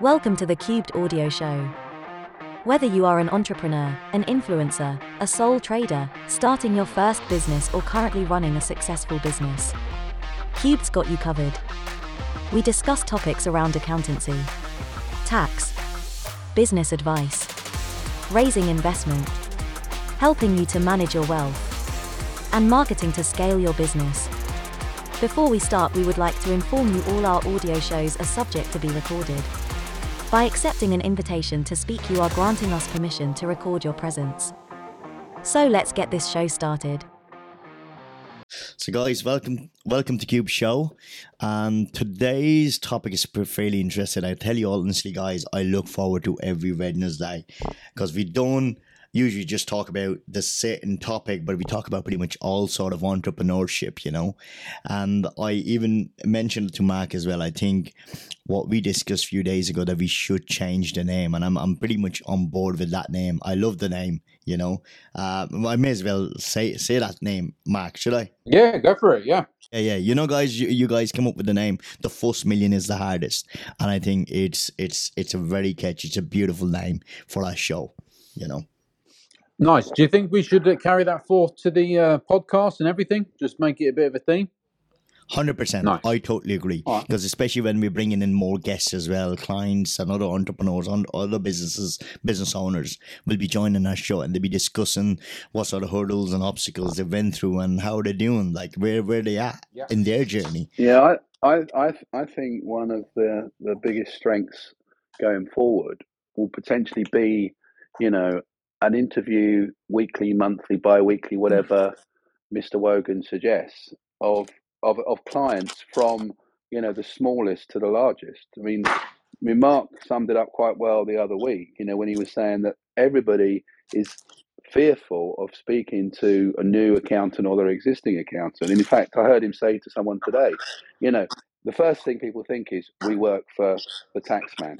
Welcome to the Cubed Audio Show. Whether you are an entrepreneur, an influencer, a sole trader, starting your first business, or currently running a successful business, Cubed's got you covered. We discuss topics around accountancy, tax, business advice, raising investment, helping you to manage your wealth, and marketing to scale your business. Before we start, we would like to inform you all our audio shows are subject to be recorded. By accepting an invitation to speak, you are granting us permission to record your presence. So let's get this show started. So, guys, welcome, welcome to Cube Show. And today's topic is fairly interesting. I tell you honestly, guys, I look forward to every Wednesday because we don't usually just talk about the certain topic, but we talk about pretty much all sort of entrepreneurship, you know. And I even mentioned to Mark as well. I think what we discussed a few days ago that we should change the name, and I'm I'm pretty much on board with that name. I love the name, you know. Uh, I may as well say say that name, Mark. Should I? Yeah, go for it. Yeah. Yeah, yeah. You know, guys, you, you guys come up with the name. The first million is the hardest, and I think it's it's it's a very catchy. It's a beautiful name for our show. You know. Nice. Do you think we should uh, carry that forth to the uh, podcast and everything? Just make it a bit of a theme? Hundred percent. Nice. I totally agree. All right. Because especially when we're bringing in more guests as well, clients and other entrepreneurs and other businesses, business owners will be joining our show and they'll be discussing what sort of hurdles and obstacles they've went through and how they're doing, like where where they are Yeah. in their journey. Yeah, I, I, I, I think one of the, the biggest strengths going forward will potentially be, you know, an interview weekly, monthly, bi-weekly, whatever Mr. Wogan suggests of, of of clients from, you know, the smallest to the largest. I mean, I mean, Mark summed it up quite well the other week, you know, when he was saying that everybody is fearful of speaking to a new accountant or their existing accountant. And in fact, I heard him say to someone today, you know, the first thing people think is we work for the tax man.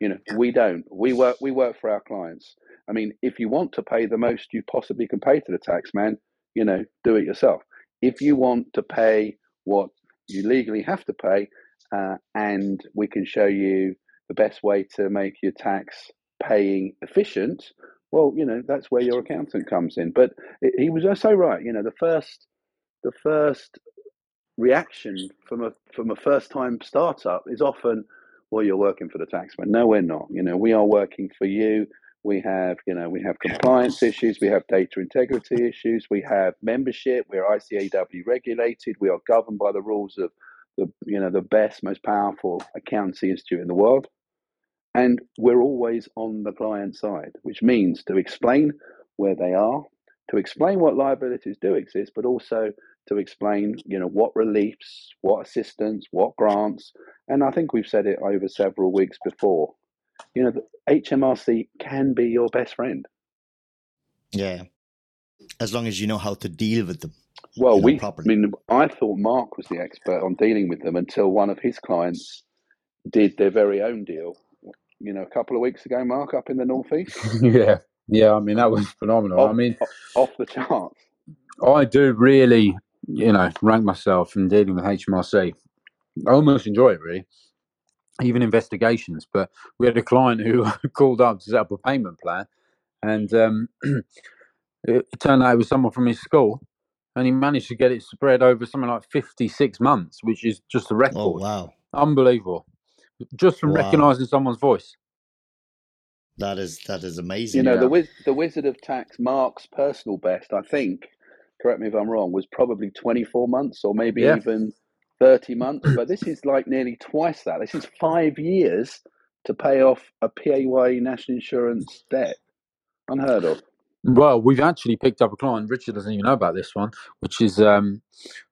You know, we don't. We work we work for our clients. I mean, if you want to pay the most you possibly can pay to the tax man, you know, do it yourself. If you want to pay what you legally have to pay, uh, and we can show you the best way to make your tax paying efficient, well, you know, that's where your accountant comes in. But he was so right. You know, the first the first reaction from a from a first time startup is often, well, you're working for the taxman. No, we're not. You know, we are working for you. We have, you know, we have compliance issues, we have data integrity issues, we have membership, we're ICAEW regulated, we are governed by the rules of the, you know, the best, most powerful accountancy institute in the world. And we're always on the client side, which means to explain where they are, to explain what liabilities do exist, but also to explain, you know, what reliefs, what assistance, what grants. And I think we've said it over several weeks before. You know, the HMRC can be your best friend. Yeah. As long as you know how to deal with them. Well, You know, we, I mean, I thought Mark was the expert on dealing with them until one of his clients did their very own deal. You know, a couple of weeks ago, Mark, up in the northeast, yeah. Yeah. I mean, that was phenomenal. I mean, off the charts. I do really, you know, rank myself in dealing with HMRC. I almost enjoy it, really. Even investigations. But we had a client who called up to set up a payment plan, and um, it, it turned out it was someone from his school. And he managed to get it spread over something like 56 months, which is just a Oh record. wow. Unbelievable. Just from Wow. recognizing someone's voice. That is that is amazing. You know, Yeah. the wiz- the Wizard of Tax, Mark's personal best, I think, correct me if I'm wrong, was probably 24 months or maybe Yeah. even 30 months. But this is like nearly twice that. This is five years to pay off a PAYE national insurance debt. Unheard of. Well, we've actually picked up a client. Richard doesn't even know about this one, which is um,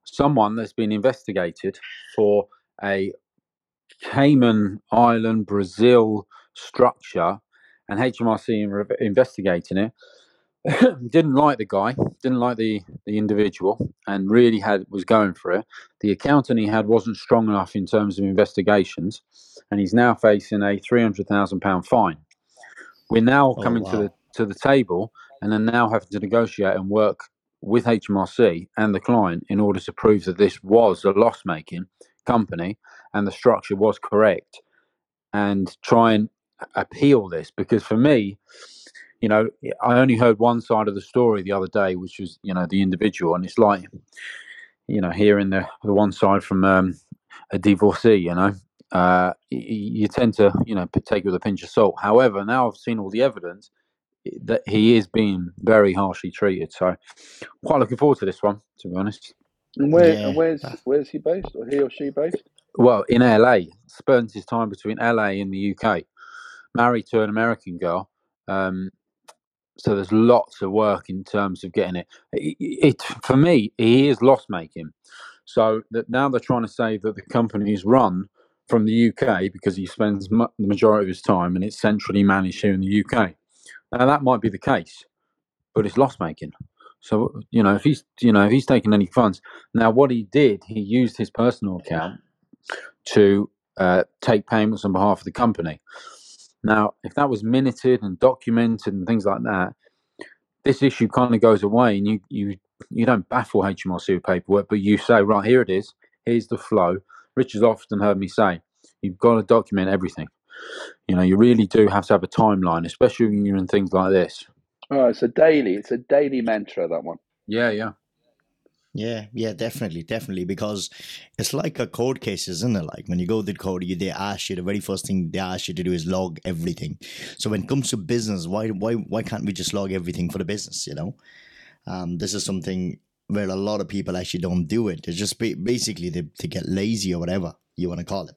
someone that's been investigated for a Cayman Island, Brazil structure, and HMRC in re- investigating it. didn't like the guy, didn't like the the individual, and really had was going for it. The accountant he had wasn't strong enough in terms of investigations, and he's now facing a three hundred thousand pound fine. We're now Oh, coming to the to the table, and are now having to negotiate and work with HMRC and the client in order to prove that this was a loss making company and the structure was correct. and try and appeal this because for me, you know, I only heard one side of the story the other day, which was you know the individual, and it's like you know hearing the the one side from um, a divorcee, you know. Uh, you, you tend to, you know, take it with a pinch of salt. However, now I've seen all the evidence that he is being very harshly treated. So, quite looking forward to this one, to be honest. And where Yeah. and where's where's he based, or he or she based? Well, in LA, spends his time between LA and the UK. Married to an American girl. Um, so there's lots of work in terms of getting it. It, it for me, he is loss making. So that now they're trying to say that the company is run from the UK because he spends the majority of his time and it's centrally managed here in the UK. Now that might be the case, but it's loss making. So you know if he's you know if he's taking any funds now, what he did, he used his personal account to uh, take payments on behalf of the company. Now, if that was minuted and documented and things like that, this issue kind of goes away, and you you you don't baffle HMRC with paperwork, but you say, right, here it is, here's the flow. Richard's often heard me say, you've got to document everything. You know, you really do have to have a timeline, especially when you're in things like this. Oh, it's a daily. It's a daily mantra. That one. Yeah, yeah. Yeah, yeah, definitely, definitely, because it's like a court case, isn't it? Like when you go to the court, you, they ask you the very first thing they ask you to do is log everything. So when it comes to business, why why why can't we just log everything for the business? You know, um, this is something where a lot of people actually don't do it. It's just ba- basically they, they get lazy or whatever you want to call it.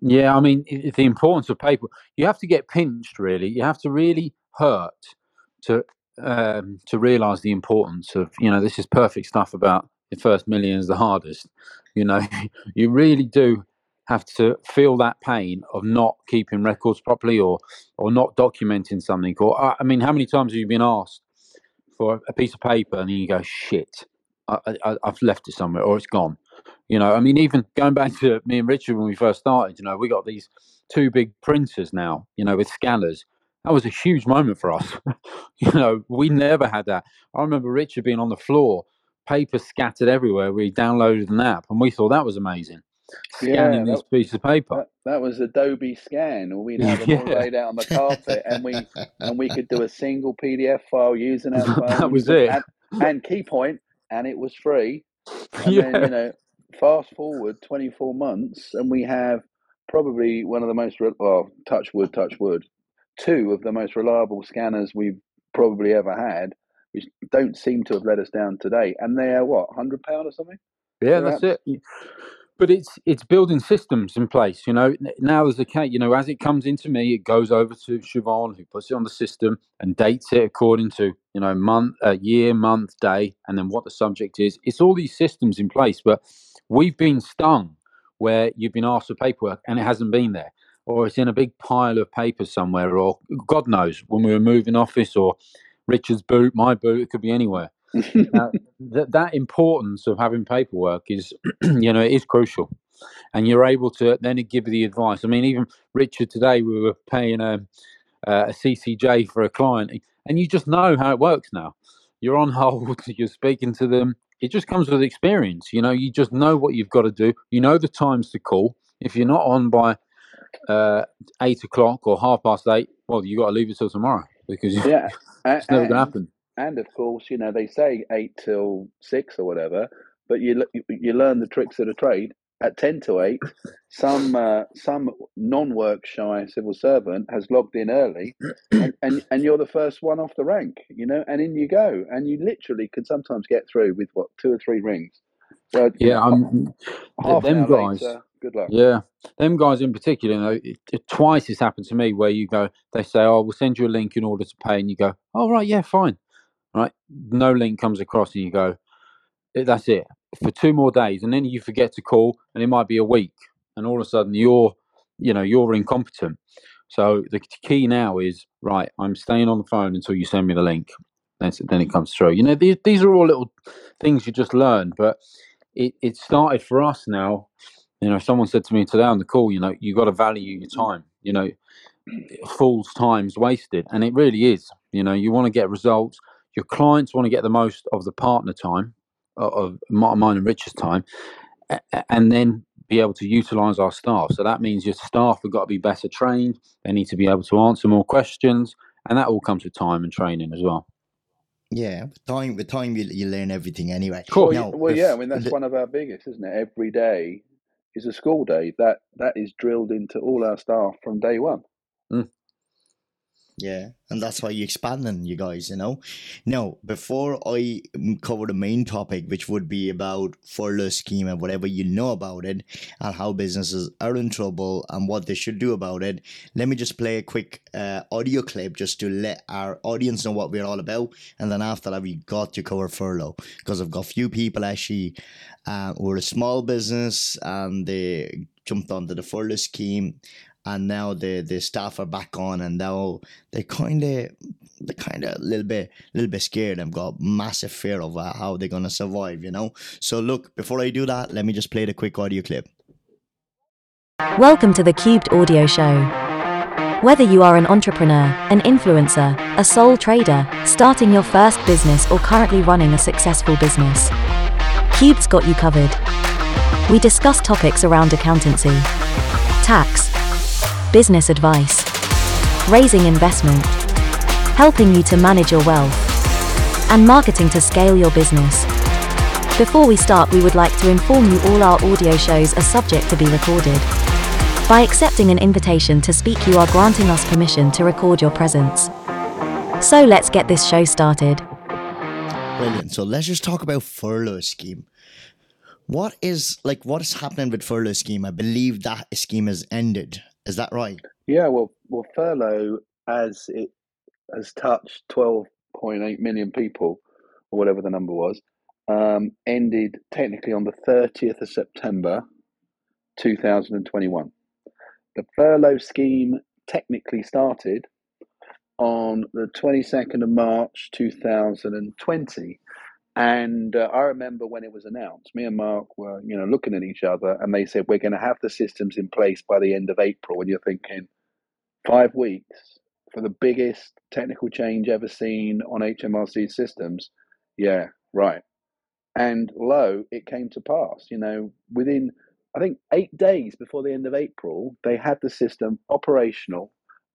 Yeah, I mean, the importance of paper, you have to get pinched, really. You have to really hurt to um, to realize the importance of, you know, this is perfect stuff about the first million is the hardest. You know, you really do have to feel that pain of not keeping records properly or or not documenting something. Or, I mean, how many times have you been asked for a piece of paper and you go, shit, I, I've left it somewhere or it's gone? You know, I mean, even going back to me and Richard when we first started, you know, we got these two big printers now, you know, with scanners. That was a huge moment for us. you know, we never had that. I remember Richard being on the floor, paper scattered everywhere. We downloaded an app and we thought that was amazing. Scanning Yeah, this piece of paper. That, that was Adobe Scan, or we'd have them all laid out on the carpet, and we and we could do a single PDF file using our phone. that was it. And, and key point, and it was free. And yeah. then you know, fast forward 24 months, and we have probably one of the most well, touch wood, touch wood, two of the most reliable scanners we've probably ever had, which don't seem to have let us down today. And they're what, hundred pound or something? Yeah, that's Perhaps. it. But it's it's building systems in place. You know, now there's a case. You know, as it comes into me, it goes over to Siobhan, who puts it on the system and dates it according to you know month, uh, year, month, day, and then what the subject is. It's all these systems in place, but we've been stung where you've been asked for paperwork and it hasn't been there, or it's in a big pile of papers somewhere, or God knows when we were moving office, or Richard's boot, my boot, it could be anywhere. Uh, that that importance of having paperwork is you know it is crucial. And you're able to then give the advice. I mean even richard today we were paying a, a ccj for a client and you just know how it works now. You're on hold you're speaking to them. It just comes with experience you know you just know what you've got to do. You know the times to call. If you're not on by uh, eight o'clock or half past eight well you got to leave it till tomorrow because yeah, it's never going to happen and of course, you know they say eight till six or whatever, but you you learn the tricks of the trade at ten to eight. Some uh, some non-work shy civil servant has logged in early, and, and and you're the first one off the rank, you know, and in you go, and you literally can sometimes get through with what two or three rings. You yeah i'm half them guys later, good luck. Yeah, them guys in particular, you know, it, twice it's happened to me where you go, they say, "Oh, we'll send you a link in order to pay," and you go, "Oh, right, yeah, fine." Right, no link comes across, and you go, "Eh, "That's it for two more days," and then you forget to call, and it might be a week, and all of a sudden you're, you know, you're incompetent. So the key now is right. I'm staying on the phone until you send me the link. Then then it comes through. You know, these these are all little things you just learn, but it it started for us now you know, someone said to me today on the call, you know, you've got to value your mm. time. You know, fool's time's wasted, and it really is. You know, you want to get results. Your clients want to get the most of the partner time, of mi- mine and Richard's time, a- a- and then be able to utilize our staff. So that means your staff have got to be better trained. They need to be able to answer more questions, and that all comes with time and training as well. Yeah, with time with time you, you learn everything anyway. Cool. Well, Now, well if yeah. I mean, that's the- one of our biggest, isn't it? Every day is a school day. That that is drilled into all our staff from day one. Hmm. Yeah, and that's why you expanding, you guys, you know. Now, before I cover the main topic, which would be about furlough scheme and whatever you know about it, and how businesses are in trouble and what they should do about it, let me just play a quick uh, audio clip just to let our audience know what we're all about, and then after that, we got to cover furlough because I've got a few people actually uh, who are a small business and they jumped onto the furlough scheme and now the the staff are back on and now they kind of they kind of a little bit little bit scared and got massive fear of uh, how they're gonna survive you know so look before i do that let me just play the quick audio clip Welcome to the Cubed Audio Show. Whether you are an entrepreneur, an influencer, a sole trader, starting your first business, or currently running a successful business, Cubed's got you covered. We discuss topics around accountancy, tax, business advice, raising investment, helping you to manage your wealth, and marketing to scale your business. Before we start, we would like to inform you all our audio shows are subject to be recorded. By accepting an invitation to speak, you are granting us permission to record your presence. So let's get this show started. brilliant so let's just talk about furlough scheme what is like what is happening with furlough scheme i believe that scheme has ended is that right Yeah. Well, well, furlough as it has touched twelve point eight million people, or whatever the number was, um, ended technically on the thirtieth of September, two thousand and twenty-one. The furlough scheme technically started on the 22nd of March 2020. And uh, I remember when it was announced, me and Mark were, you know, looking at each other and they said, we're going to have the systems in place by the end of April. And you're thinking, five weeks for the biggest technical change ever seen on HMRC systems? Yeah, right. And lo, it came to pass. You know, within, I think, eight days before the end of April, they had the system operational,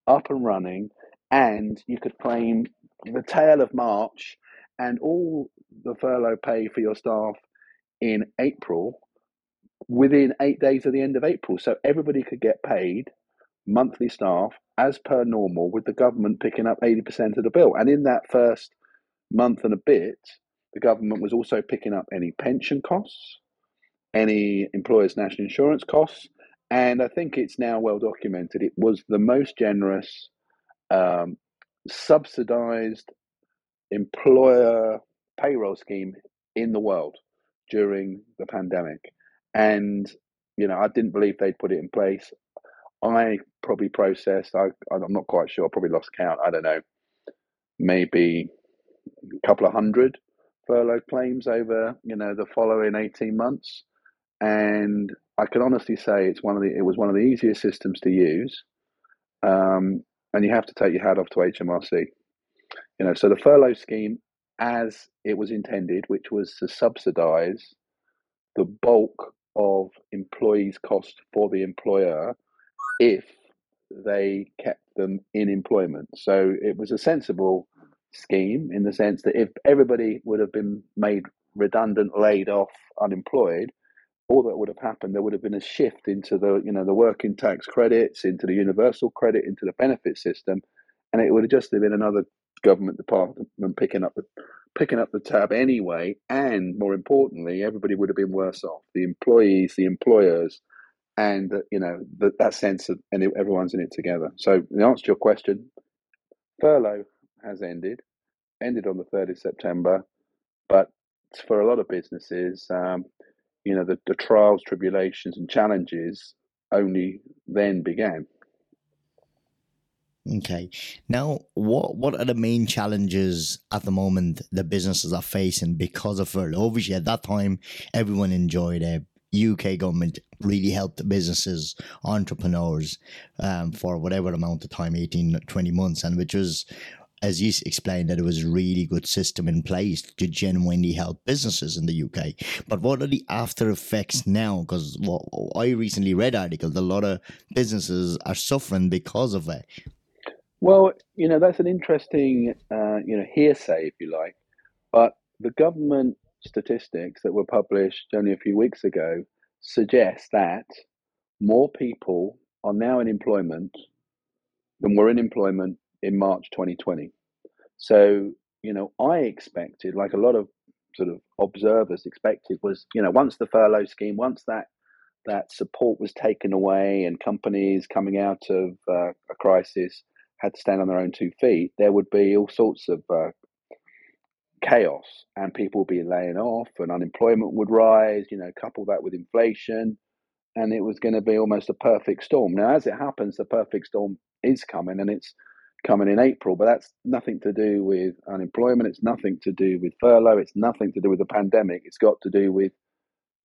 up and running, and you could claim the tail of March and all the furlough pay for your staff in April within eight days of the end of April. So everybody could get paid monthly staff as per normal with the government picking up 80% of the bill. And in that first month and a bit, the government was also picking up any pension costs, any employers' national insurance costs. And I think it's now well documented. It was the most generous, um, subsidized employer payroll scheme in the world during the pandemic. And, you know, I didn't believe they'd put it in place. I probably processed, I, I'm not quite sure, probably lost count, I don't know, maybe a couple of hundred furlough claims over, you know, the following 18 months. And I can honestly say it's one of the, it was one of the easiest systems to use. Um, and you have to take your hat off to HMRC. You know, so the furlough scheme, as it was intended, which was to subsidise the bulk of employees' cost for the employer if they kept them in employment. So it was a sensible scheme in the sense that if everybody would have been made redundant, laid off, unemployed, all that would have happened, there would have been a shift into the, you know, the working tax credits, into the universal credit, into the benefit system, and it would have just been another government department picking up the picking up the tab anyway. And more importantly, everybody would have been worse off: the employees, the employers, and you know that that sense of and everyone's in it together. So the answer to your question, furlough has ended, ended on the third of September, but for a lot of businesses, um, you know, the, the trials, tribulations, and challenges only then began. Okay. Now, what what are the main challenges at the moment the businesses are facing because of furlough? Obviously, at that time, everyone enjoyed it. UK government really helped businesses, entrepreneurs, um, for whatever amount of time 18, 20 months, and which was as you explained, that it was a really good system in place to genuinely help businesses in the UK. But what are the after effects now? Because well, I recently read articles, a lot of businesses are suffering because of it. Well, you know, that's an interesting, uh, you know, hearsay, if you like. But the government statistics that were published only a few weeks ago suggest that more people are now in employment than were in employment in March 2020. So, you know, I expected, like a lot of sort of observers expected, was, you know, once the furlough scheme, once that that support was taken away and companies coming out of uh, a crisis had to stand on their own two feet, there would be all sorts of uh, chaos and people would be laying off and unemployment would rise, you know, couple that with inflation and it was going to be almost a perfect storm. Now, as it happens, the perfect storm is coming and it's coming in April, but that's nothing to do with unemployment. It's nothing to do with furlough. It's nothing to do with the pandemic. It's got to do with,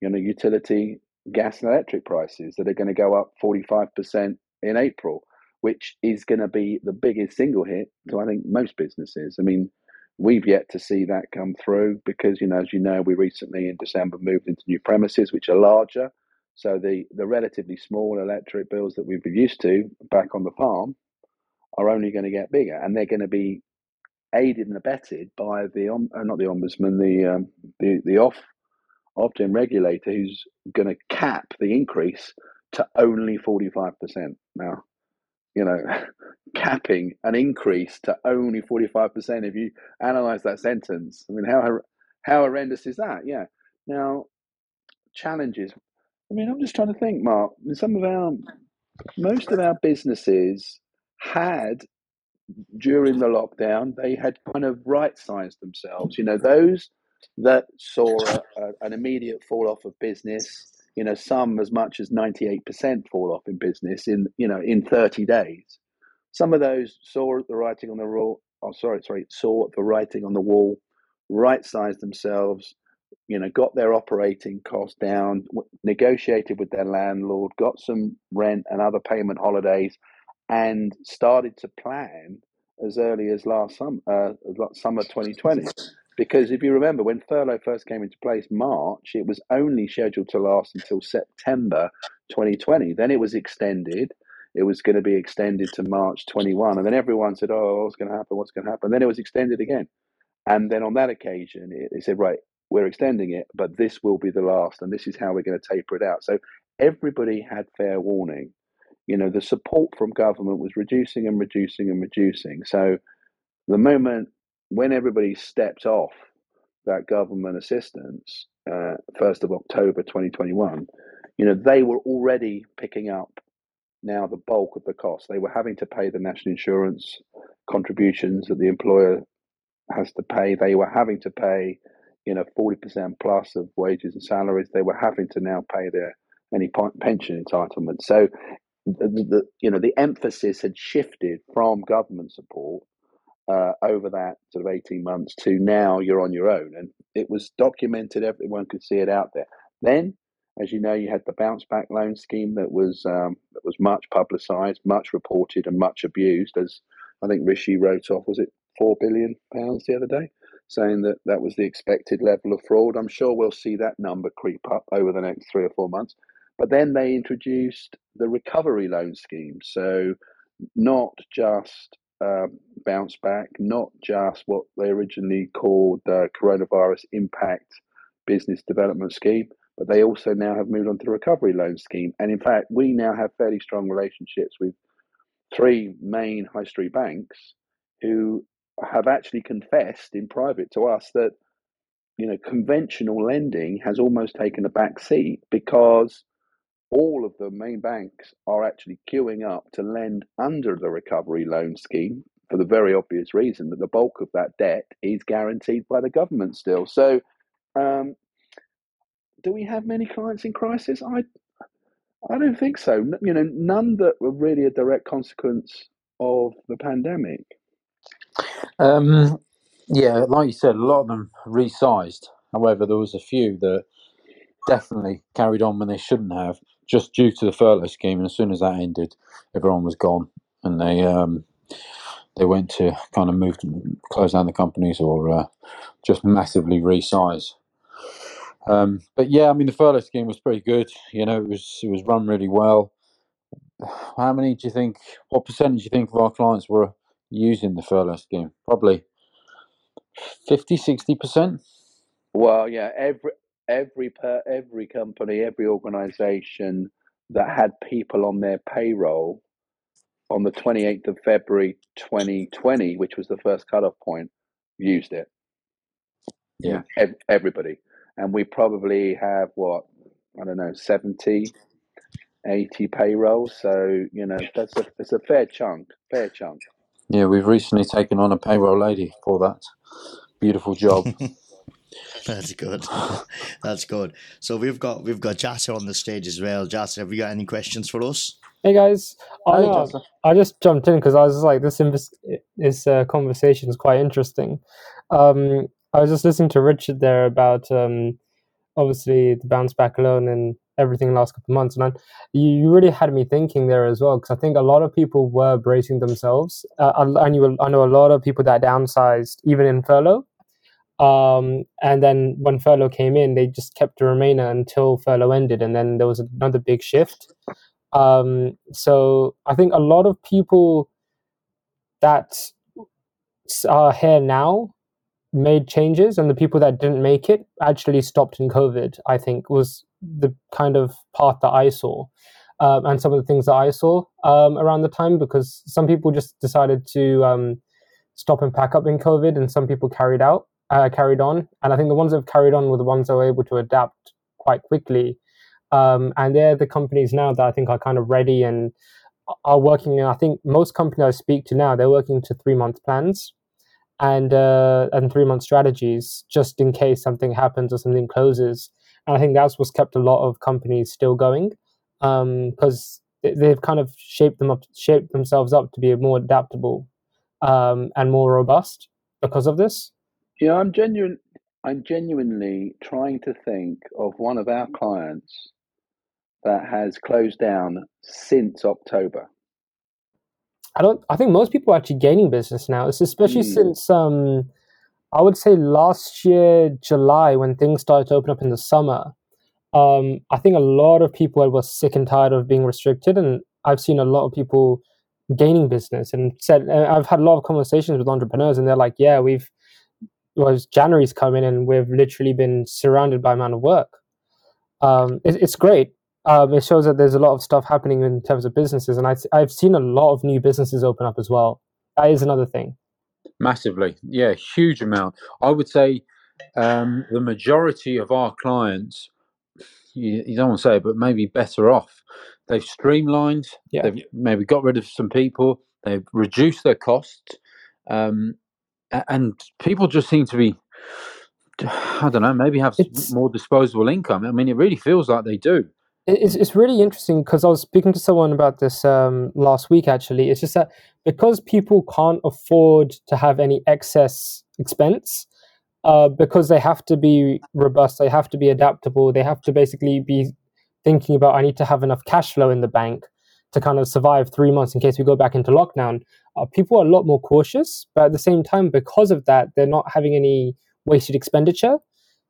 you know, utility, gas and electric prices that are going to go up 45% in April, which is going to be the biggest single hit to, I think, most businesses. I mean, we've yet to see that come through because, you know, as you know, we recently in December moved into new premises, which are larger. So the, the relatively small electric bills that we've been used to back on the farm are only going to get bigger, and they're going to be aided and abetted by the uh, not the ombudsman, the um, the the off Ofgem regulator, who's going to cap the increase to only forty five percent. Now, you know, capping an increase to only forty five percent. If you analyze that sentence, I mean, how how horrendous is that? Yeah. Now, challenges. I mean, I'm just trying to think, Mark. Some of our most of our businesses had during the lockdown, they had kind of right sized themselves. You know, those that saw a, a, an immediate fall off of business, you know, some as much as 98% fall off in business in, you know, in 30 days. Some of those saw the writing on the wall, oh, sorry, sorry, saw the writing on the wall, right sized themselves, you know, got their operating costs down, negotiated with their landlord, got some rent and other payment holidays, and started to plan as early as last summer, uh, summer 2020. Because if you remember, when furlough first came into place, March, it was only scheduled to last until September 2020. Then it was extended. It was going to be extended to March 21. And then everyone said, oh, what's going to happen? What's going to happen? Then it was extended again. And then on that occasion, it, they said, right, we're extending it, but this will be the last. And this is how we're going to taper it out. So everybody had fair warning you know, the support from government was reducing and reducing and reducing. So the moment when everybody stepped off that government assistance, uh, 1st of October 2021, you know, they were already picking up now the bulk of the cost. They were having to pay the national insurance contributions that the employer has to pay. They were having to pay, you know, 40% plus of wages and salaries. They were having to now pay their any pension entitlement. So the, the, you know the emphasis had shifted from government support uh, over that sort of 18 months to now you're on your own. And it was documented everyone could see it out there. Then as you know you had the bounce back loan scheme that was um, that was much publicized much reported and much abused as i think rishi wrote off was it 4 billion pounds the other day? Saying that that was the expected level of fraud. I'm sure we'll see that number creep up over the next 3 or 4 months. But then they introduced the recovery loan scheme. So, not just um, bounce back, not just what they originally called the coronavirus impact business development scheme, but they also now have moved on to the recovery loan scheme. And in fact, we now have fairly strong relationships with three main high street banks who have actually confessed in private to us that you know conventional lending has almost taken a back seat because all of the main banks are actually queuing up to lend under the recovery loan scheme for the very obvious reason that the bulk of that debt is guaranteed by the government still. So, um, do we have many clients in crisis? I, I don't think so. You know, none that were really a direct consequence of the pandemic. Um, yeah, like you said, a lot of them resized. However, there was a few that definitely carried on when they shouldn't have just due to the furlough scheme. And as soon as that ended, everyone was gone, and they um, they went to kind of move, close down the companies, or uh, just massively resize. Um, but yeah, I mean the furlough scheme was pretty good. You know, it was it was run really well. How many do you think? What percentage do you think of our clients were using the furlough scheme? Probably 50, 60 percent. Well, yeah, every every per every company, every organization that had people on their payroll on the 28th of February 2020, which was the first cutoff point, used it. Yeah, Ev- everybody. And we probably have what, I don't know, 70, 80 payrolls. So, you know, that's a, it's a fair chunk, fair chunk. yeah. We've recently taken on a payroll lady for that beautiful job. That's good. That's good. So we've got we've got Jasser on the stage as well. Jasser, have you got any questions for us? Hey guys, I, uh, I just jumped in because I was just like, this this uh, conversation is quite interesting. Um, I was just listening to Richard there about um, obviously the bounce back loan and everything the last couple of months, and I, you, you really had me thinking there as well because I think a lot of people were bracing themselves. Uh, I, I knew I know a lot of people that downsized even in furlough. Um, and then when furlough came in, they just kept the remainder until furlough ended, and then there was another big shift. Um, so I think a lot of people that are here now made changes, and the people that didn't make it actually stopped in COVID. I think was the kind of path that I saw, um, and some of the things that I saw um, around the time because some people just decided to um, stop and pack up in COVID, and some people carried out uh, carried on, and I think the ones that have carried on were the ones that were able to adapt quite quickly um, and they're the companies now that I think are kind of ready and are working. And I think most companies I speak to now they're working to three month plans and uh, and three month strategies just in case something happens or something closes. And I think that's what's kept a lot of companies still going because they've kind of shaped them up, shaped themselves up to be more adaptable um, and more robust because of this. Know, I'm genuine. I'm genuinely trying to think of one of our clients that has closed down since October. I don't. I think most people are actually gaining business now. It's especially Mm. since um, I would say last year July when things started to open up in the summer. Um, I think a lot of people were sick and tired of being restricted, and I've seen a lot of people gaining business and said. And I've had a lot of conversations with entrepreneurs, and they're like, "Yeah, we've was January's coming, and we've literally been surrounded by amount of work. Um, it, it's great. Um, it shows that there's a lot of stuff happening in terms of businesses, and I, I've seen a lot of new businesses open up as well. That is another thing. Massively, yeah, huge amount. I would say um, the majority of our clients, you, you don't want to say it, but maybe better off. They've streamlined. Yeah. They've maybe got rid of some people. They've reduced their costs, um, and people just seem to be. I don't know. Maybe have It's- more disposable income. I mean, it really feels like they do. It- It's, it's really interesting because I was speaking to someone about this um, last week. Actually, it's just that because people can't afford to have any excess expense, uh, because they have to be robust, they have to be adaptable, they have to basically be thinking about I need to have enough cash flow in the bank to kind of survive three months in case we go back into lockdown. Uh, people are a lot more cautious, but at the same time, because of that, they're not having any wasted expenditure,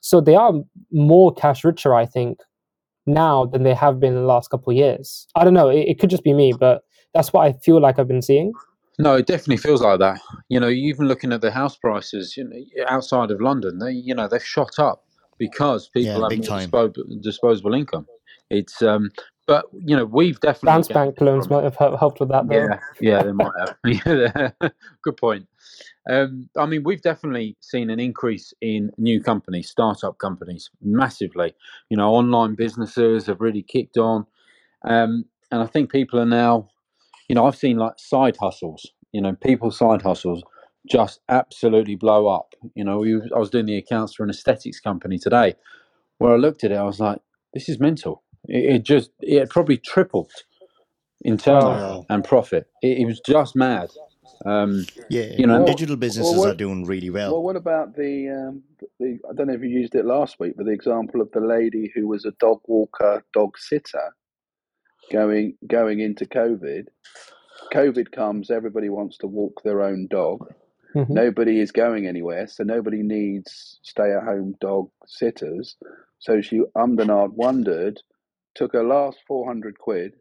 so they are more cash richer, I think, now than they have been in the last couple of years. I don't know. It, it could just be me, but that's what I feel like I've been seeing. No, it definitely feels like that. You know, even looking at the house prices you know, outside of London, they you know they've shot up because people Yeah, have big more time. disposable income. It's um, but you know we've definitely gained bank loans might have helped with that, though. Yeah, yeah, they might have. Yeah, Good point. Um, I mean, we've definitely seen an increase in new companies, startup companies, massively. You know, online businesses have really kicked on, um, and I think people are now. You know, I've seen like side hustles. You know, people's side hustles just absolutely blow up. You know, we, I was doing the accounts for an aesthetics company today, where I looked at it, I was like, "This is mental." It, it just it probably tripled in turnover Wow. and profit. It, it was just mad. Um, Yeah, You know- digital businesses what- are doing really well. Well, what about the, um, the? I don't know if you used it last week, but the example of the lady who was a dog walker, dog sitter, going going into COVID, COVID comes, everybody wants to walk their own dog. Mhm. Nobody is going anywhere, so nobody needs stay-at-home dog sitters. So she ummed and ahed, wondered, took her last four hundred quid,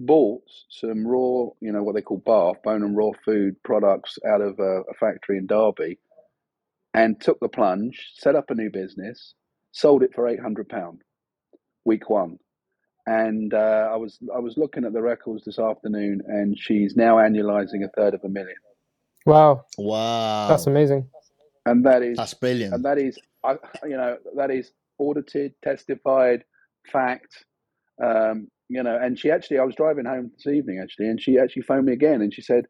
bought some raw, you know what they call Bath bone and raw food products out of a, a factory in Derby, and took the plunge, set up a new business, sold it for eight hundred pound, week one. And uh, I was I was looking at the records this afternoon, and she's now annualizing a third of a million, Wow, Wow. that's amazing. and that is That's brilliant. and that is I, you know that is audited testified fact um, you know and she actually i was driving home this evening actually and she actually phoned me again and she said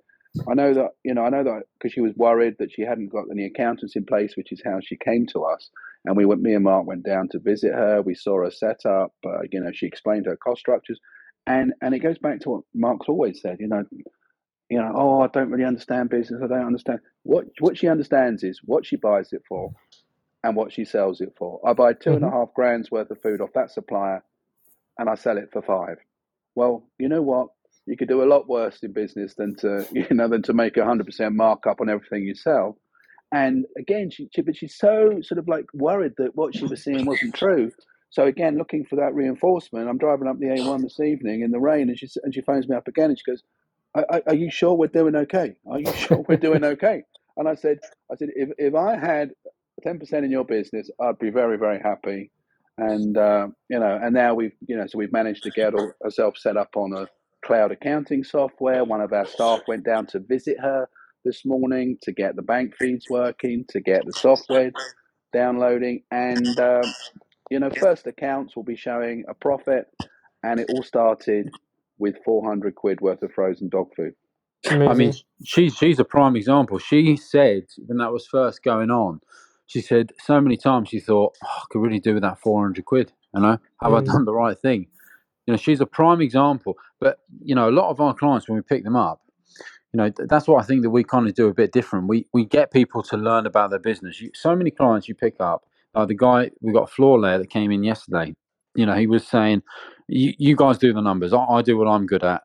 i know that you know i know that because she was worried that she hadn't got any accountants in place which is how she came to us and we went me and mark went down to visit her we saw her set up uh, you know she explained her cost structures and and it goes back to what mark's always said you know you know oh i don't really understand business i don't understand what what she understands is what she buys it for and what she sells it for. I buy two and a mm-hmm. half grand's worth of food off that supplier and I sell it for five. Well, you know what? You could do a lot worse in business than to you know than to make a hundred percent markup on everything you sell. And again, she, she but she's so sort of like worried that what she was seeing wasn't true. So again, looking for that reinforcement, I'm driving up the A1 this evening in the rain, and she and she phones me up again, and she goes, "Are, are- are you sure we're doing okay? Are you sure we're doing okay?" And I said, "I said if if I had ten percent in your business, I'd be very very happy." And uh, you know, and now we've you know, so we've managed to get ourselves set up on a cloud accounting software. One of our staff went down to visit her this morning to get the bank feeds working, to get the software downloading, and um, you know, first accounts will be showing a profit, and it all started with 400 quid worth of frozen dog food. Amazing. I mean, she's she's a prime example. She said when that was first going on, she said so many times she thought, oh, I could really do with that four hundred quid. You know, have I Mm. done the right thing? You know, she's a prime example. But you know, a lot of our clients when we pick them up, you know, th- that's what I think that we kind of do a bit different. We we get people to learn about their business. You, so many clients you pick up. Uh, the guy we got a floor layer that came in yesterday. You know, he was saying, "You, you guys do the numbers. I, I do what I'm good at."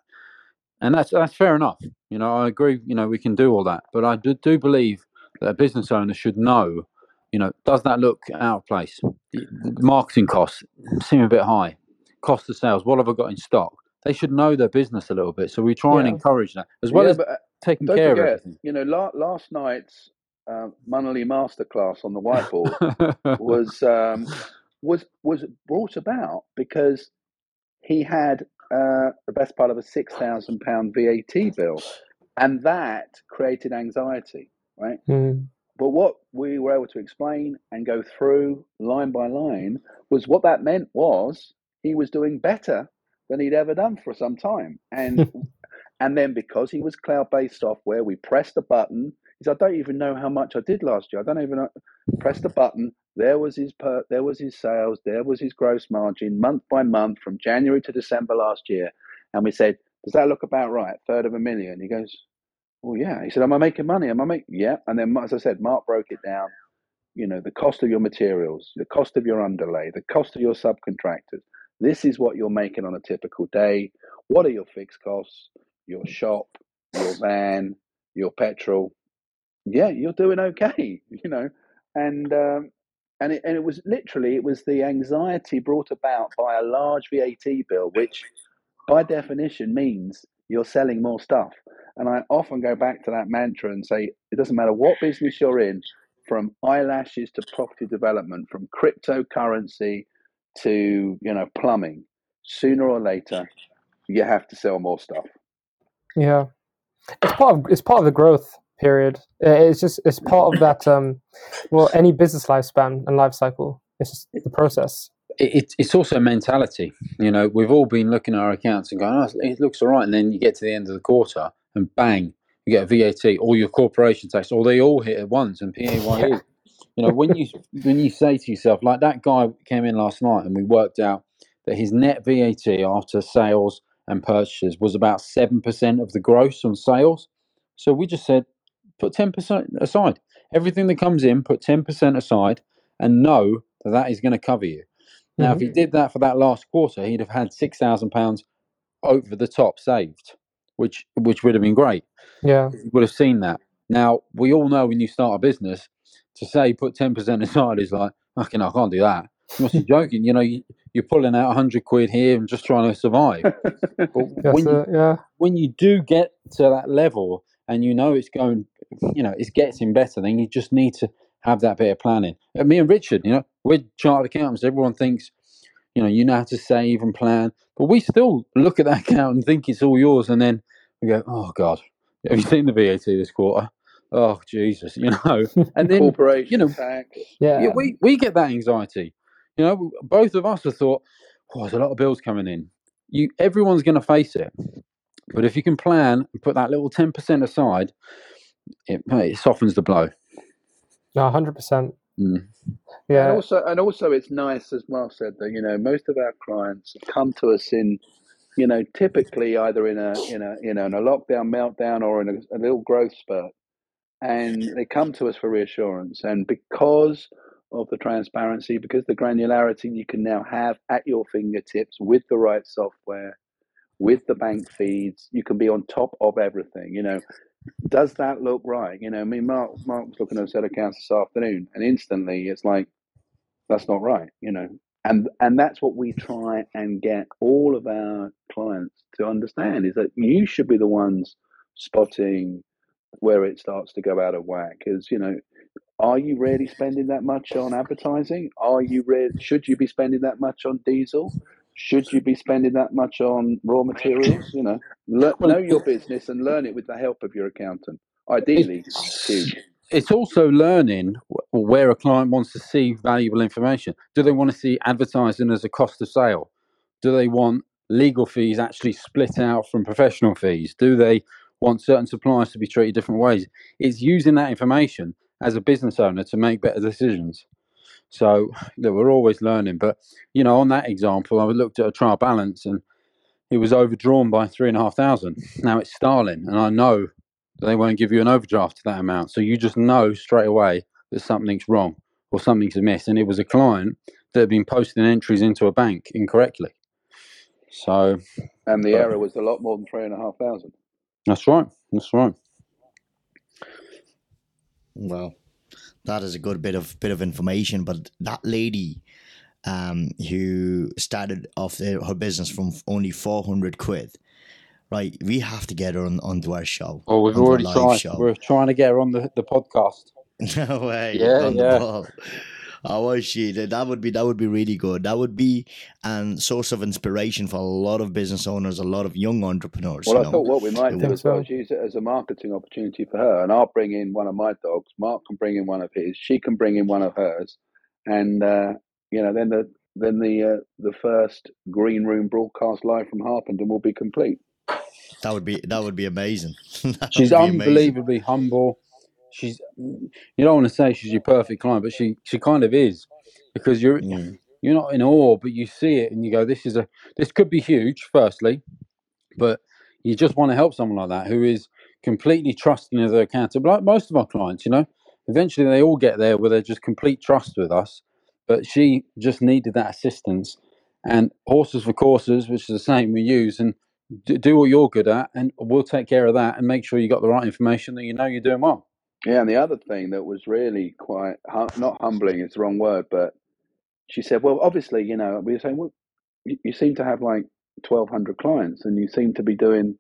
and that's that's fair enough. You know, I agree. You know, we can do all that, but I do, do believe that a business owner should know. You know, does that look out of place? The the marketing costs seem a bit high. Cost of sales. What have I got in stock? They should know their business a little bit. So we try and encourage that as well yeah, as but uh, taking don't care forget, of you know, la- last night's uh, Monthly Masterclass on the whiteboard was um, was was brought about because he had uh, the best part of a six thousand pound VAT bill, and that created anxiety, right? Mm. But what we were able to explain and go through line by line was what that meant was he was doing better than he'd ever done for some time, and and then because he was cloud based software, we pressed a button. He said, "I don't even know how much I did last year. I don't even know." Pressed a button. There was his per, there was his sales. There was his gross margin month by month from January to December last year. And we said, "Does that look about right? Third of a million? He goes, "Well, yeah." He said, "Am I making money? Am I making?" Yeah. And then, as I said, Mark broke it down. You know, the cost of your materials, the cost of your underlay, the cost of your subcontractors. This is what you're making on a typical day. What are your fixed costs? Your shop, your van, your petrol. Yeah, you're doing okay. You know, and um, and it, and it was literally it was the anxiety brought about by a large VAT bill, which by definition means you're selling more stuff. And I often go back to that mantra and say it doesn't matter what business you're in, from eyelashes to property development, from cryptocurrency to you know plumbing. Sooner or later, you have to sell more stuff. Yeah, it's part of it's part of the growth period. It's just it's part of that. Um, well, any business lifespan and life cycle. It's just the process. it, it, it's also mentality. You know, we've all been looking at our accounts and going, oh, it looks all right. And then you get to the end of the quarter and bang, you get a VAT, all your corporation tax, or they all hit at once and PAYE. Yeah. You know, when you when you say to yourself, like that guy came in last night and we worked out that his net VAT after sales and purchases was about seven percent of the gross on sales. So we just said, put ten percent aside. Everything that comes in, put ten percent aside, and know that that is going to cover you. Now, if he mm-hmm. did that for that last quarter, he'd have had six thousand pounds over the top saved. Which which would have been great. Yeah. You would have seen that. Now we all know when you start a business, to say put ten percent aside is like, fucking, I can't do that. You must be joking. You know, you, you're pulling out hundred quid here and just trying to survive. But That's when you it, yeah. when you do get to that level and you know it's going, you know, it's getting better, then you just need to have that bit of planning. Uh, me and Richard, you know, we're chartered accountants. Everyone thinks, you know, you know how to save and plan, but we still look at that account and think it's all yours, and then we go, oh God, have you seen the VAT this quarter? Oh Jesus, you know, and then Corporation you know, tax. Yeah. yeah, we, we get that anxiety. You know, both of us have thought, oh, there's a lot of bills coming in. You, everyone's going to face it. But if you can plan and put that little 10% aside, it, it softens the blow. No, 100%. Mm. And Yeah. also, and also, it's nice, as Mark said, that you know most of our clients come to us in, you know, typically either in a in a you know in a lockdown meltdown or in a, a little growth spurt, and they come to us for reassurance. And because of the transparency, because the granularity you can now have at your fingertips with the right software, with the bank feeds, you can be on top of everything. You know, does that look right? You know, I mean, Mark Mark was looking at a set of accounts this afternoon, and instantly it's like that's not right. You know, and and that's what we try and get all of our clients to understand is that you should be the ones spotting where it starts to go out of whack. Is you know, are you really spending that much on advertising? Are you re- should you be spending that much on diesel? Should you be spending that much on raw materials? You know, le- know your business and learn it with the help of your accountant. Ideally, It's, it's also learning where a client wants to see valuable information. Do they want to see advertising as a cost of sale? Do they want legal fees actually split out from professional fees? Do they want certain suppliers to be treated different ways? It's using that information as a business owner to make better decisions. So look, we're always learning. But you know, on that example, I looked at a trial balance and it was overdrawn by three and a half thousand. Now it's Starling, and I know they won't give you an overdraft to that amount. So you just know straight away that something's wrong or something's amiss. And it was a client that had been posting entries into a bank incorrectly. So And the But- error was a lot more than three and a half thousand. that's right. That's right. Well, that is a good bit of bit of information. But that lady, um, who started off her business from only four hundred quid, right? We have to get her on onto our show. Well, we've already tried. Show. We're trying to get her on the, the podcast. no way. Yeah, yeah. The ball. How was she? That that would be that would be really good. That would be a source of inspiration for a lot of business owners, a lot of young entrepreneurs. Well, you I know. thought what we might It do as well is use it as a marketing opportunity for her, and I'll bring in one of my dogs. Mark can bring in one of his. She can bring in one of hers, and uh, you know, then the then the uh, the first green room broadcast live from Harpenden will be complete. That would be that would be amazing. She's would be amazing. unbelievably humble. She's you don't want to say she's your perfect client, but she she kind of is because you're Mm. you're not in awe, but you see it and you go, this is a this could be huge. Firstly, but you just want to help someone like that who is completely trusting of their accountant. Like most of our clients, you know, eventually they all get there where they're just complete trust with us. But she just needed that assistance and horses for courses, which is the same we use, and do, do what you're good at, and we'll take care of that and make sure you got the right information that you know you're doing well. Yeah, and the other thing that was really quite hu- not humbling is the wrong word, but she said, "Well, obviously, you know, we were saying, well, you, you seem to have like twelve hundred clients, and you seem to be doing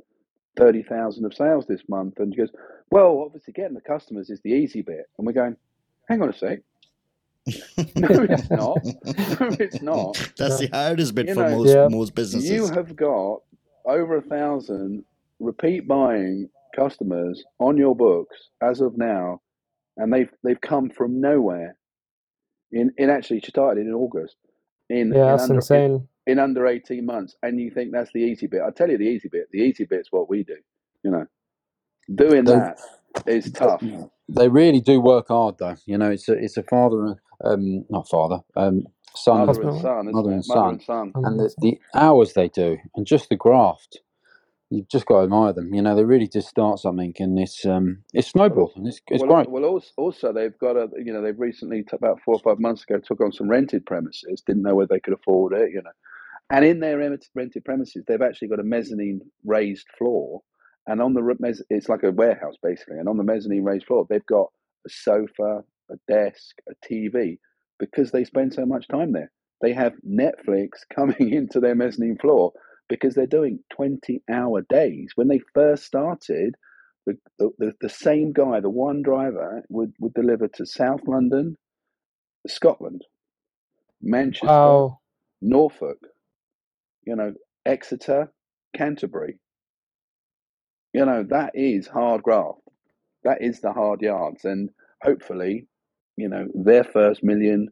thirty thousand of sales this month." And she goes, "Well, obviously, getting the customers is the easy bit." And we're going, "Hang on a sec, no, it's not. No, it's not. That's the hardest bit You for know, most Yeah. most businesses. You have got over a thousand repeat buying customers on your books as of now, and they've they've come from nowhere. In in actually, she started in August. In Yeah, in that's under, insane. in under eighteen months, and you think that's the easy bit? I tell you, the easy bit. The easy bit's what we do. You know, doing They- that is tough. They really do work hard, though. You know, it's a it's a father and um not father um son Mother and, and son, Mother it? and Mother son. and son. and the, the hours they do and just the graft. You've just got to admire them. You know, they really just start something, and it's um it's snowball, and it's it's well, great. well, also, also they've got a, you know, they've recently, about four or five months ago, took on some rented premises. Didn't know whether they could afford it, you know. And in their rented premises, they've actually got a mezzanine raised floor, and on the it's like a warehouse basically, and on the mezzanine raised floor, they've got a sofa, a desk, a TV, because they spend so much time there. They have Netflix coming into their mezzanine floor because they're doing 20 hour days. When they first started, the, the, the same guy, the one driver, would, would deliver to South London, Scotland, Manchester, Wow. Norfolk, you know, Exeter, Canterbury. You know, that is hard graft. That is the hard yards. And hopefully, you know, their first million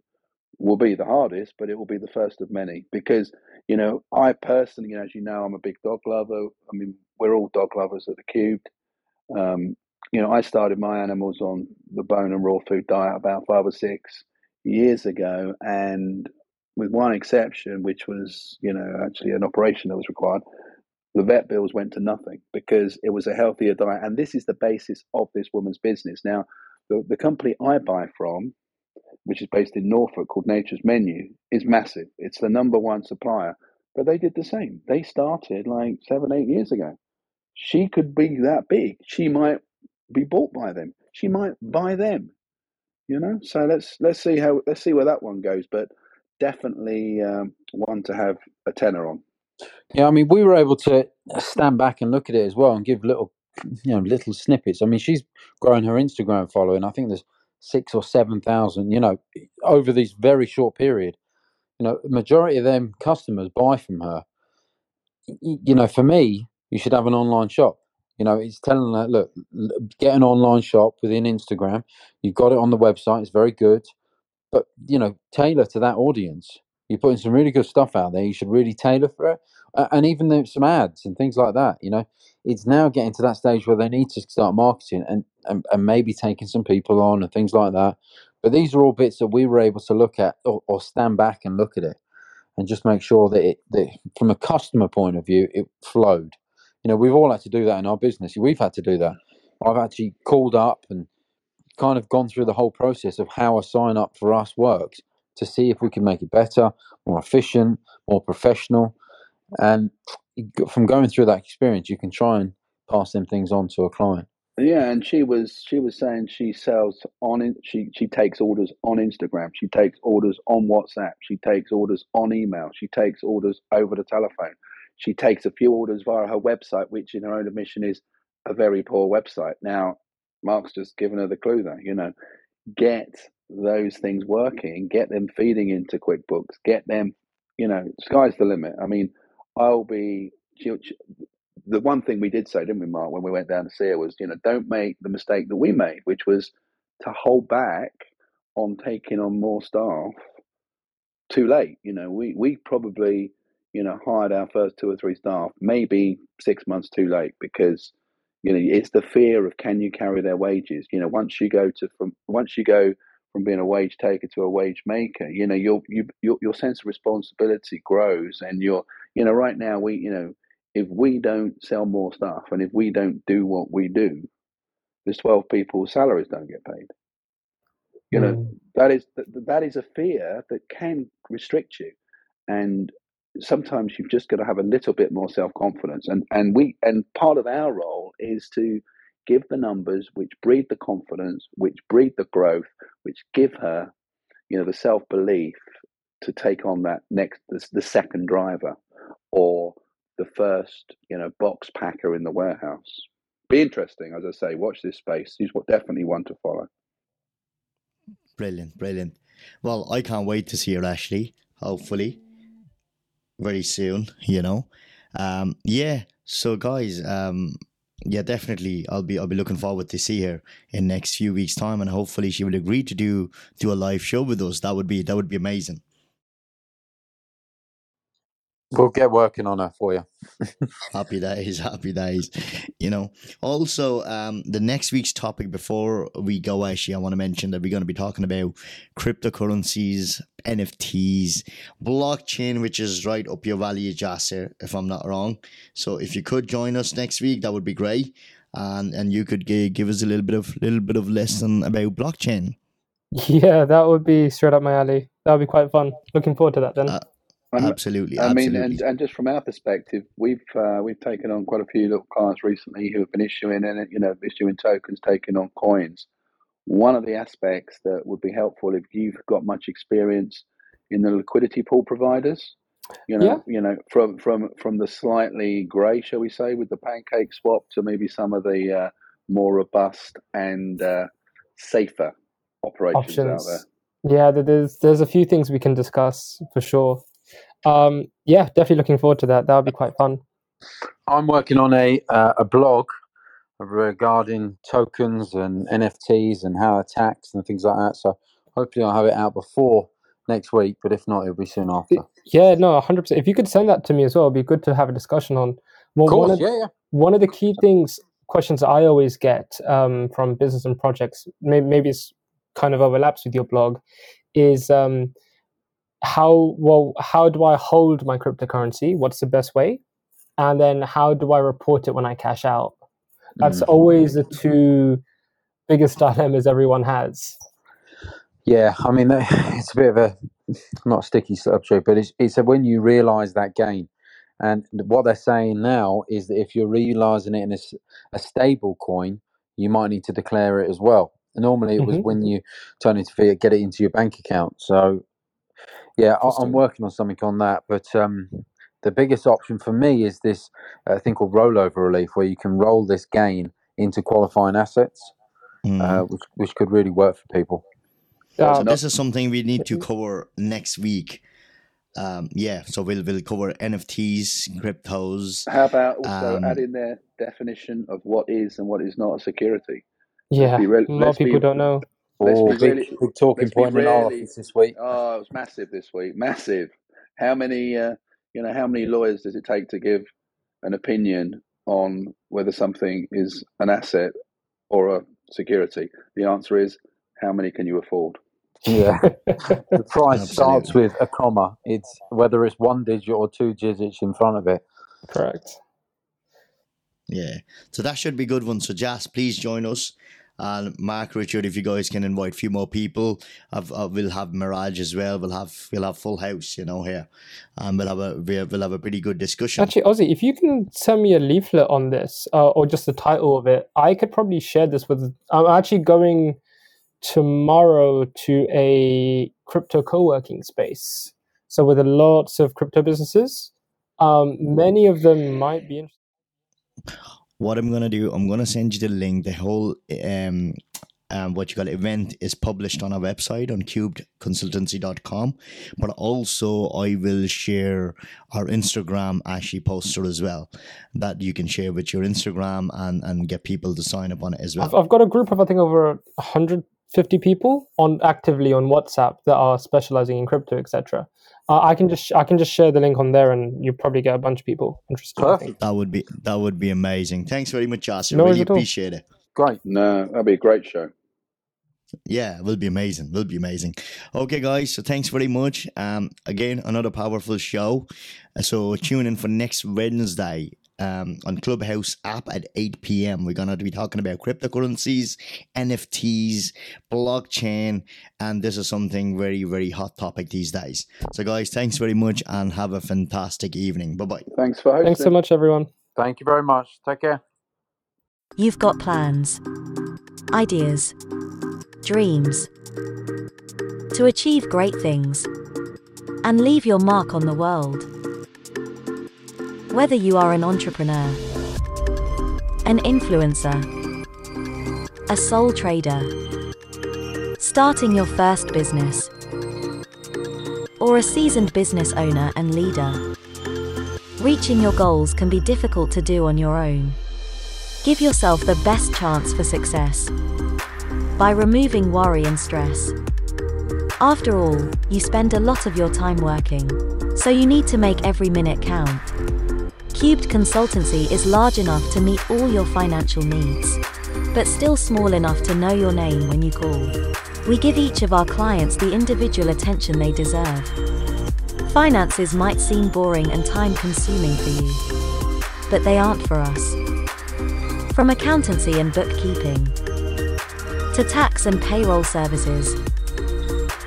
will be the hardest, but it will be the first of many. Because, you know, I personally, as you know, I'm a big dog lover. I mean, we're all dog lovers at the Cubed. Um, you know, I started my animals on the bone and raw food diet about five or six years ago, and with one exception, which was, you know, actually an operation that was required, the vet bills went to nothing because it was a healthier diet. And this is the basis of this woman's business. Now, the, the company I buy from, which is based in Norfolk called Nature's Menu, is massive. It's the number one supplier. But they did the same. They started like seven, eight years ago. She could be that big. She might be bought by them. She might buy them. You know. So let's let's see how let's see where that one goes. But definitely um, one to have a tenner on. Yeah, I mean, we were able to stand back and look at it as well and give little, you know, little snippets. I mean, she's growing her Instagram following. I think there's six or seven thousand. You know, over this very short period. You know, majority of them customers buy from her. You know, for me, you should have an online shop. You know, it's telling her, look, get an online shop within Instagram. You've got it on the website. It's very good, but you know, tailor to that audience. You're putting some really good stuff out there. You should really tailor for it, and even some ads and things like that. You know, it's now getting to that stage where they need to start marketing and and, and maybe taking some people on and things like that. But these are all bits that we were able to look at or, or stand back and look at it and just make sure that it that from a customer point of view it flowed. You know, we've all had to do that in our business. We've had to do that. I've actually called up and kind of gone through the whole process of how a sign up for us works to see if we can make it better, more efficient, more professional. And from going through that experience, you can try and pass them things on to a client. Yeah, and she was she was saying she sells on she she takes orders on Instagram, she takes orders on WhatsApp, she takes orders on email, she takes orders over the telephone, she takes a few orders via her website, which in her own admission is a very poor website. Now, Mark's just given her the clue there. You know, get those things working, get them feeding into QuickBooks, get them. You know, sky's the limit. I mean, I'll be. The one thing we did say, didn't we, Mark, when we went down to see her was, you know, don't make the mistake that we made, which was to hold back on taking on more staff too late. You know, we we probably, you know, hired our first two or three staff maybe six months too late because, you know, it's the fear of can you carry their wages. You know, once you go to from once you go from being a wage taker to a wage maker, you know, your you, your your sense of responsibility grows, and you're, you know, right now we, you know, if we don't sell more stuff and if we don't do what we do, there's 12 people's salaries don't get paid. You know, Mm. that is that, is a fear that can restrict you, and sometimes you've just got to have a little bit more self confidence. And and we and part of our role is to give the numbers which breed the confidence, which breed the growth, which give her, you know, the self belief to take on that next the, the second driver or the first, you know, box packer in the warehouse. Be interesting, as I say. Watch this space. He's definitely one to follow. Brilliant, brilliant. Well, I can't wait to see her, Ashley. Hopefully, very soon. You know, um, yeah. So, guys, um, yeah, definitely. I'll be I'll be looking forward to see her in next few weeks' time, and hopefully, she will agree to do do a live show with us. That would be that would be amazing. We'll get working on her for you. Happy days, happy days. You know, also, um, the next week's topic before we go, actually, I want to mention that we're going to be talking about cryptocurrencies, NFTs, blockchain, which is right up your valley, Jasser, if I'm not wrong. So, if you could join us next week, that would be great. And, and you could gi- give us a little bit of little bit of lesson about blockchain. Yeah, that would be straight up my alley. That would be quite fun. Looking forward to that then. Uh, Absolutely, I mean, and, and just from our perspective, we've uh, we've taken on quite a few little clients recently who have been issuing and you know issuing tokens, taking on coins. One of the aspects that would be helpful if you've got much experience in the liquidity pool providers, you know, Yeah. you know, from from from the slightly grey, shall we say, with the PancakeSwap to maybe some of the uh, more robust and uh, safer operations out there. Yeah, there's there's a few things we can discuss for sure. Um, yeah, definitely looking forward to that. That would be quite fun. I'm working on a uh, a blog regarding tokens and NFTs and how they're taxed and things like that. So hopefully I'll have it out before next week, but if not, it'll be soon after. Yeah, no, 100%. If you could send that to me as well, it'd be good to have a discussion on. Well, Of course, one of, yeah, yeah. one of the key things, questions I always get um, from business and projects, maybe, maybe it's kind of overlaps with your blog, is um, how well how do I hold my cryptocurrency? What's the best way? And then how do I report it when I cash out? That's Mm. always the two biggest dilemmas everyone has. Yeah, I mean, it's a bit of a not a sticky subject, but it's, it's a, when you realise that gain. And what they're saying now is that if you're realising it in a stable coin, you might need to declare it as well. Normally, it was Mhm. when you turn into fiat, get it into your bank account. So, yeah, I, I'm working on something on that. But um, the biggest option for me is this uh, thing called rollover relief, where you can roll this gain into qualifying assets, Mm. uh, which which could really work for people. Well, Uh, so this is something we need to cover next week. Um, yeah, so we'll we'll cover NFTs, cryptos. How about also Um, add in their definition of what is and what is not a security? yeah, be real- a lot of let's be- people don't know. Let's Oh, be big, really- big talking let's be point in our office this week. Oh, it was massive this week. Massive. How many, uh, you know, how many lawyers does it take to give an opinion on whether something is an asset or a security? The answer is how many can you afford? Yeah, the price starts with a comma. It's whether it's one digit or two digits in front of it. Correct. Yeah, so that should be a good one. So, Jas, please join us. And Mark, Richard, if you guys can invite a few more people, I've, uh, we'll have Mirage as well. We'll have we'll have full house, you know, here, and we'll have a we'll have a pretty good discussion. Actually, Ozzy, if you can send me a leaflet on this, uh, or just the title of it, I could probably share this with. I'm actually going tomorrow to a crypto co-working space, so with lots of crypto businesses. Um, many of them might be interested. What I'm gonna do, I'm gonna send you the link. The whole um, um what you call it, event is published on our website on cubedconsultancy.com. But also I will share our Instagram actually poster as well that you can share with your Instagram and, and get people to sign up on it as well. I've, I've got a group of I think over 150 people on actively on WhatsApp that are specializing in crypto, etc. Uh, I can just I can just share the link on there, and you probably get a bunch of people interested. Perfect. that would be that would be amazing. Thanks very much, Josh. No really at all. appreciate it. Great. No, that'd be a great show. Yeah, it will be amazing. It Will be amazing. Okay, guys. So thanks very much. Um, again, another powerful show. Uh, So tune in for next Wednesday. Um, on Clubhouse app at 8 p.m. We're gonna be talking about cryptocurrencies, NFTs, blockchain, and this is something very, very hot topic these days. So, guys, thanks very much and have a fantastic evening. Bye bye. Thanks for hosting. Thanks so much, everyone. Thank you very much. Take care. You've got plans, ideas, dreams to achieve great things and leave your mark on the world. Whether you are an entrepreneur, an influencer, a sole trader, starting your first business, or a seasoned business owner and leader, reaching your goals can be difficult to do on your own. Give yourself the best chance for success by removing worry and stress. After all, you spend a lot of your time working, so you need to make every minute count. Cubed Consultancy is large enough to meet all your financial needs, but still small enough to know your name when you call. We give each of our clients the individual attention they deserve. Finances might seem boring and time consuming for you, but they aren't for us. From accountancy and bookkeeping to tax and payroll services,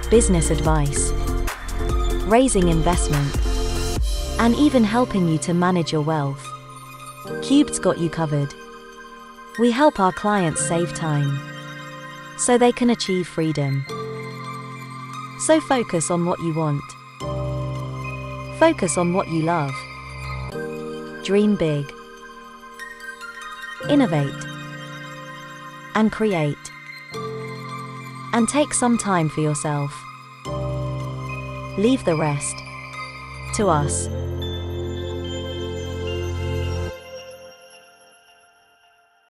business advice, raising investment, and even helping you to manage your wealth. Cubed's got you covered. We help our clients save time so they can achieve freedom. So focus on what you want. Focus on what you love. Dream big. Innovate. And create. And take some time for yourself. Leave the rest to us.